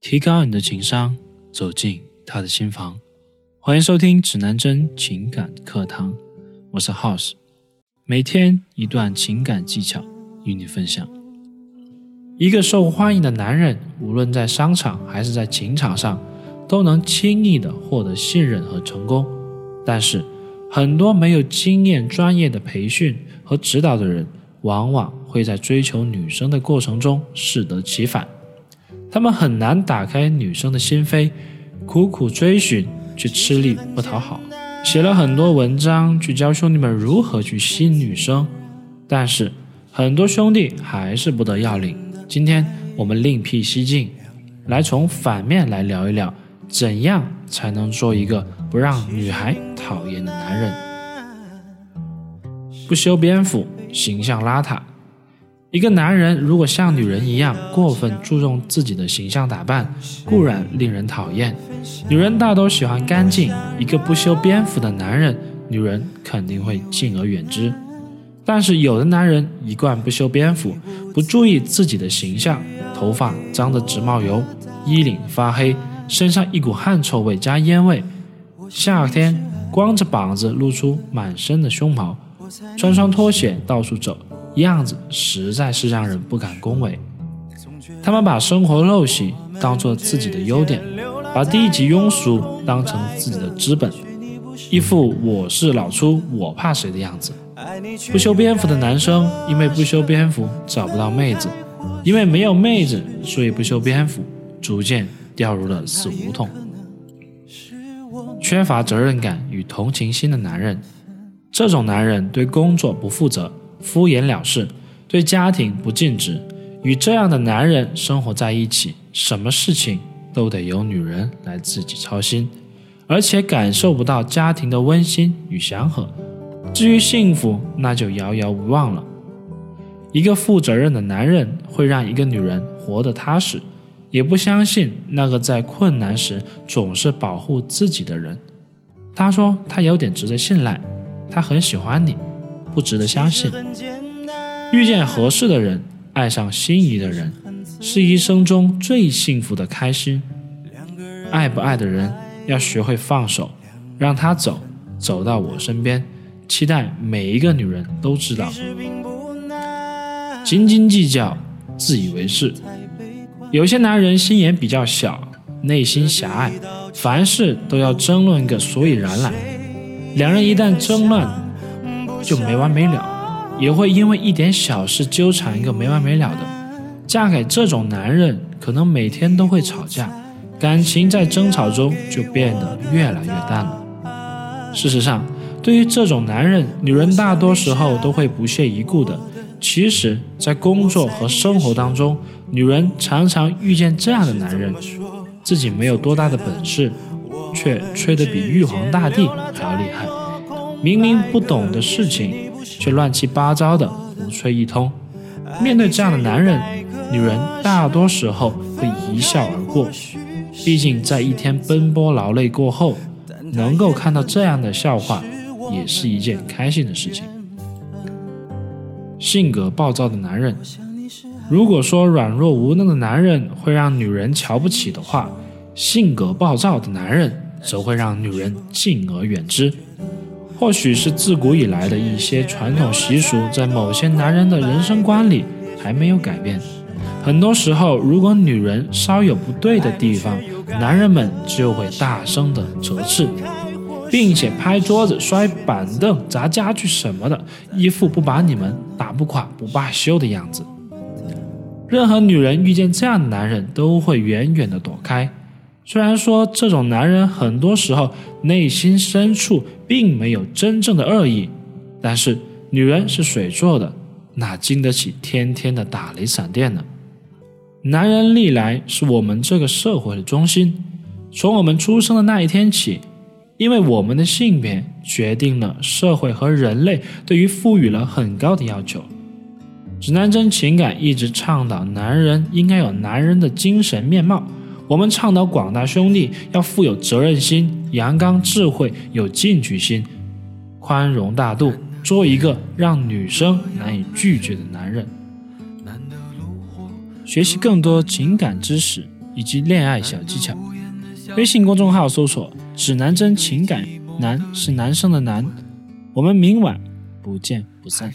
提高你的情商，走进他的心房。欢迎收听指南针情感课堂，我是 House，每天一段情感技巧与你分享。一个受欢迎的男人，无论在商场还是在情场上，都能轻易的获得信任和成功。但是，很多没有经验、专业的培训和指导的人，往往会在追求女生的过程中适得其反。他们很难打开女生的心扉，苦苦追寻却吃力不讨好，写了很多文章去教兄弟们如何去吸引女生，但是很多兄弟还是不得要领。今天我们另辟蹊径，来从反面来聊一聊，怎样才能做一个不让女孩讨厌的男人？不修边幅，形象邋遢。一个男人如果像女人一样过分注重自己的形象打扮，固然令人讨厌。女人大都喜欢干净，一个不修边幅的男人，女人肯定会敬而远之。但是有的男人一贯不修边幅，不注意自己的形象，头发脏得直冒油，衣领发黑，身上一股汗臭味加烟味，夏天光着膀子露出满身的胸毛，穿双拖鞋到处走。样子实在是让人不敢恭维。他们把生活陋习当做自己的优点，把低级庸俗当成自己的资本，一副我是老粗我怕谁的样子。不修边幅的男生，因为不修边幅找不到妹子，因为没有妹子，所以不修边幅，逐渐掉入了死胡同。缺乏责任感与同情心的男人，这种男人对工作不负责。敷衍了事，对家庭不尽职，与这样的男人生活在一起，什么事情都得由女人来自己操心，而且感受不到家庭的温馨与祥和。至于幸福，那就遥遥无望了。一个负责任的男人会让一个女人活得踏实，也不相信那个在困难时总是保护自己的人。他说他有点值得信赖，他很喜欢你。不值得相信。遇见合适的人，爱上心仪的人，是一生中最幸福的开心。爱不爱的人，要学会放手，让他走，走到我身边。期待每一个女人都知道，斤斤计较，自以为是。有些男人心眼比较小，内心狭隘，凡事都要争论个所以然来。两人一旦争论，就没完没了，也会因为一点小事纠缠一个没完没了的。嫁给这种男人，可能每天都会吵架，感情在争吵中就变得越来越淡了。事实上，对于这种男人，女人大多时候都会不屑一顾的。其实，在工作和生活当中，女人常常遇见这样的男人，自己没有多大的本事，却吹得比玉皇大帝还要厉害。明明不懂的事情，却乱七八糟的胡吹一通。面对这样的男人，女人大多时候会一笑而过。毕竟在一天奔波劳累过后，能够看到这样的笑话，也是一件开心的事情。性格暴躁的男人，如果说软弱无能的男人会让女人瞧不起的话，性格暴躁的男人则会让女人敬而远之。或许是自古以来的一些传统习俗，在某些男人的人生观里还没有改变。很多时候，如果女人稍有不对的地方，男人们就会大声的责斥，并且拍桌子、摔板凳、砸家具什么的，一副不把你们打不垮不罢休的样子。任何女人遇见这样的男人，都会远远的躲开。虽然说这种男人很多时候内心深处并没有真正的恶意，但是女人是水做的，哪经得起天天的打雷闪电呢？男人历来是我们这个社会的中心，从我们出生的那一天起，因为我们的性别决定了社会和人类对于赋予了很高的要求。指南针情感一直倡导男人应该有男人的精神面貌。我们倡导广大兄弟要富有责任心、阳刚智慧、有进取心、宽容大度，做一个让女生难以拒绝的男人。学习更多情感知识，以及恋爱小技巧。微信公众号搜索“指南针情感”，男是男生的男。我们明晚不见不散。